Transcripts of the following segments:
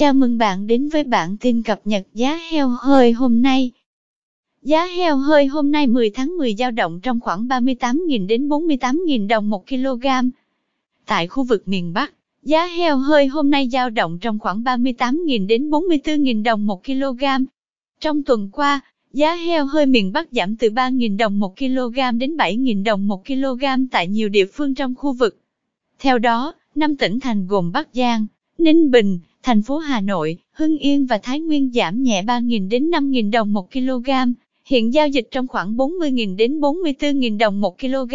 Chào mừng bạn đến với bản tin cập nhật giá heo hơi hôm nay. Giá heo hơi hôm nay 10 tháng 10 dao động trong khoảng 38.000 đến 48.000 đồng 1 kg. Tại khu vực miền Bắc, giá heo hơi hôm nay dao động trong khoảng 38.000 đến 44.000 đồng 1 kg. Trong tuần qua, giá heo hơi miền Bắc giảm từ 3.000 đồng 1 kg đến 7.000 đồng 1 kg tại nhiều địa phương trong khu vực. Theo đó, năm tỉnh thành gồm Bắc Giang, Ninh Bình, thành phố Hà Nội, Hưng Yên và Thái Nguyên giảm nhẹ 3.000 đến 5.000 đồng 1 kg, hiện giao dịch trong khoảng 40.000 đến 44.000 đồng 1 kg.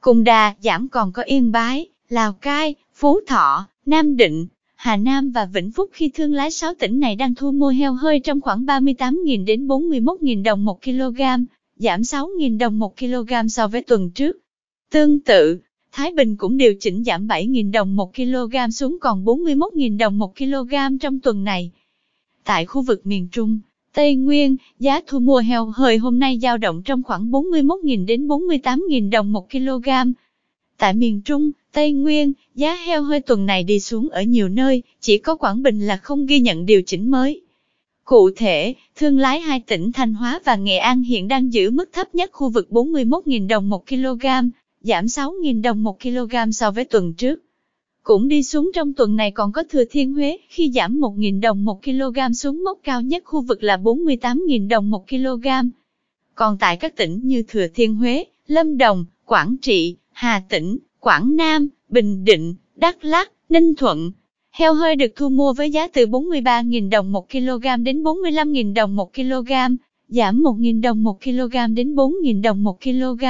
Cùng đà giảm còn có Yên Bái, Lào Cai, Phú Thọ, Nam Định, Hà Nam và Vĩnh Phúc khi thương lái 6 tỉnh này đang thu mua heo hơi trong khoảng 38.000 đến 41.000 đồng 1 kg, giảm 6.000 đồng 1 kg so với tuần trước. Tương tự, Thái Bình cũng điều chỉnh giảm 7.000 đồng 1 kg xuống còn 41.000 đồng 1 kg trong tuần này. Tại khu vực miền Trung, Tây Nguyên, giá thu mua heo hơi hôm nay dao động trong khoảng 41.000 đến 48.000 đồng 1 kg. Tại miền Trung, Tây Nguyên, giá heo hơi tuần này đi xuống ở nhiều nơi, chỉ có Quảng Bình là không ghi nhận điều chỉnh mới. Cụ thể, thương lái hai tỉnh Thanh Hóa và Nghệ An hiện đang giữ mức thấp nhất khu vực 41.000 đồng 1 kg, giảm 6.000 đồng 1 kg so với tuần trước. Cũng đi xuống trong tuần này còn có Thừa Thiên Huế khi giảm 1.000 đồng 1 kg xuống mốc cao nhất khu vực là 48.000 đồng 1 kg. Còn tại các tỉnh như Thừa Thiên Huế, Lâm Đồng, Quảng Trị, Hà Tĩnh, Quảng Nam, Bình Định, Đắk Lắk, Ninh Thuận, heo hơi được thu mua với giá từ 43.000 đồng 1 kg đến 45.000 đồng 1 kg, giảm 1.000 đồng 1 kg đến 4.000 đồng 1 kg.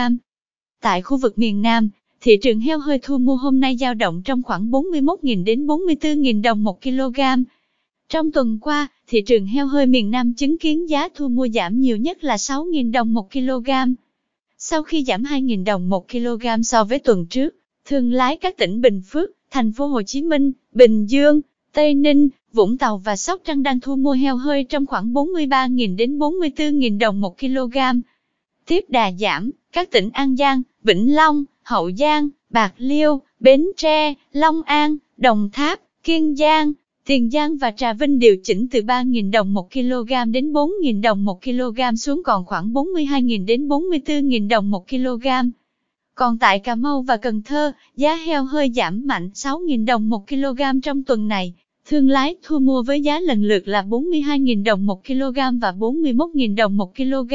Tại khu vực miền Nam, thị trường heo hơi thu mua hôm nay dao động trong khoảng 41.000 đến 44.000 đồng 1 kg. Trong tuần qua, thị trường heo hơi miền Nam chứng kiến giá thu mua giảm nhiều nhất là 6.000 đồng 1 kg. Sau khi giảm 2.000 đồng 1 kg so với tuần trước, thương lái các tỉnh Bình Phước, thành phố Hồ Chí Minh, Bình Dương, Tây Ninh, Vũng Tàu và Sóc Trăng đang thu mua heo hơi trong khoảng 43.000 đến 44.000 đồng 1 kg. Tiếp đà giảm, các tỉnh An Giang, Vĩnh Long, Hậu Giang, Bạc Liêu, Bến Tre, Long An, Đồng Tháp, Kiên Giang, Tiền Giang và Trà Vinh điều chỉnh từ 3.000 đồng 1 kg đến 4.000 đồng 1 kg xuống còn khoảng 42.000 đến 44.000 đồng 1 kg. Còn tại Cà Mau và Cần Thơ, giá heo hơi giảm mạnh 6.000 đồng 1 kg trong tuần này. Thương lái thu mua với giá lần lượt là 42.000 đồng 1 kg và 41.000 đồng 1 kg.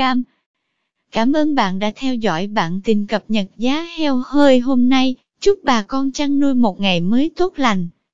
Cảm ơn bạn đã theo dõi bản tin cập nhật giá heo hơi hôm nay. Chúc bà con chăn nuôi một ngày mới tốt lành.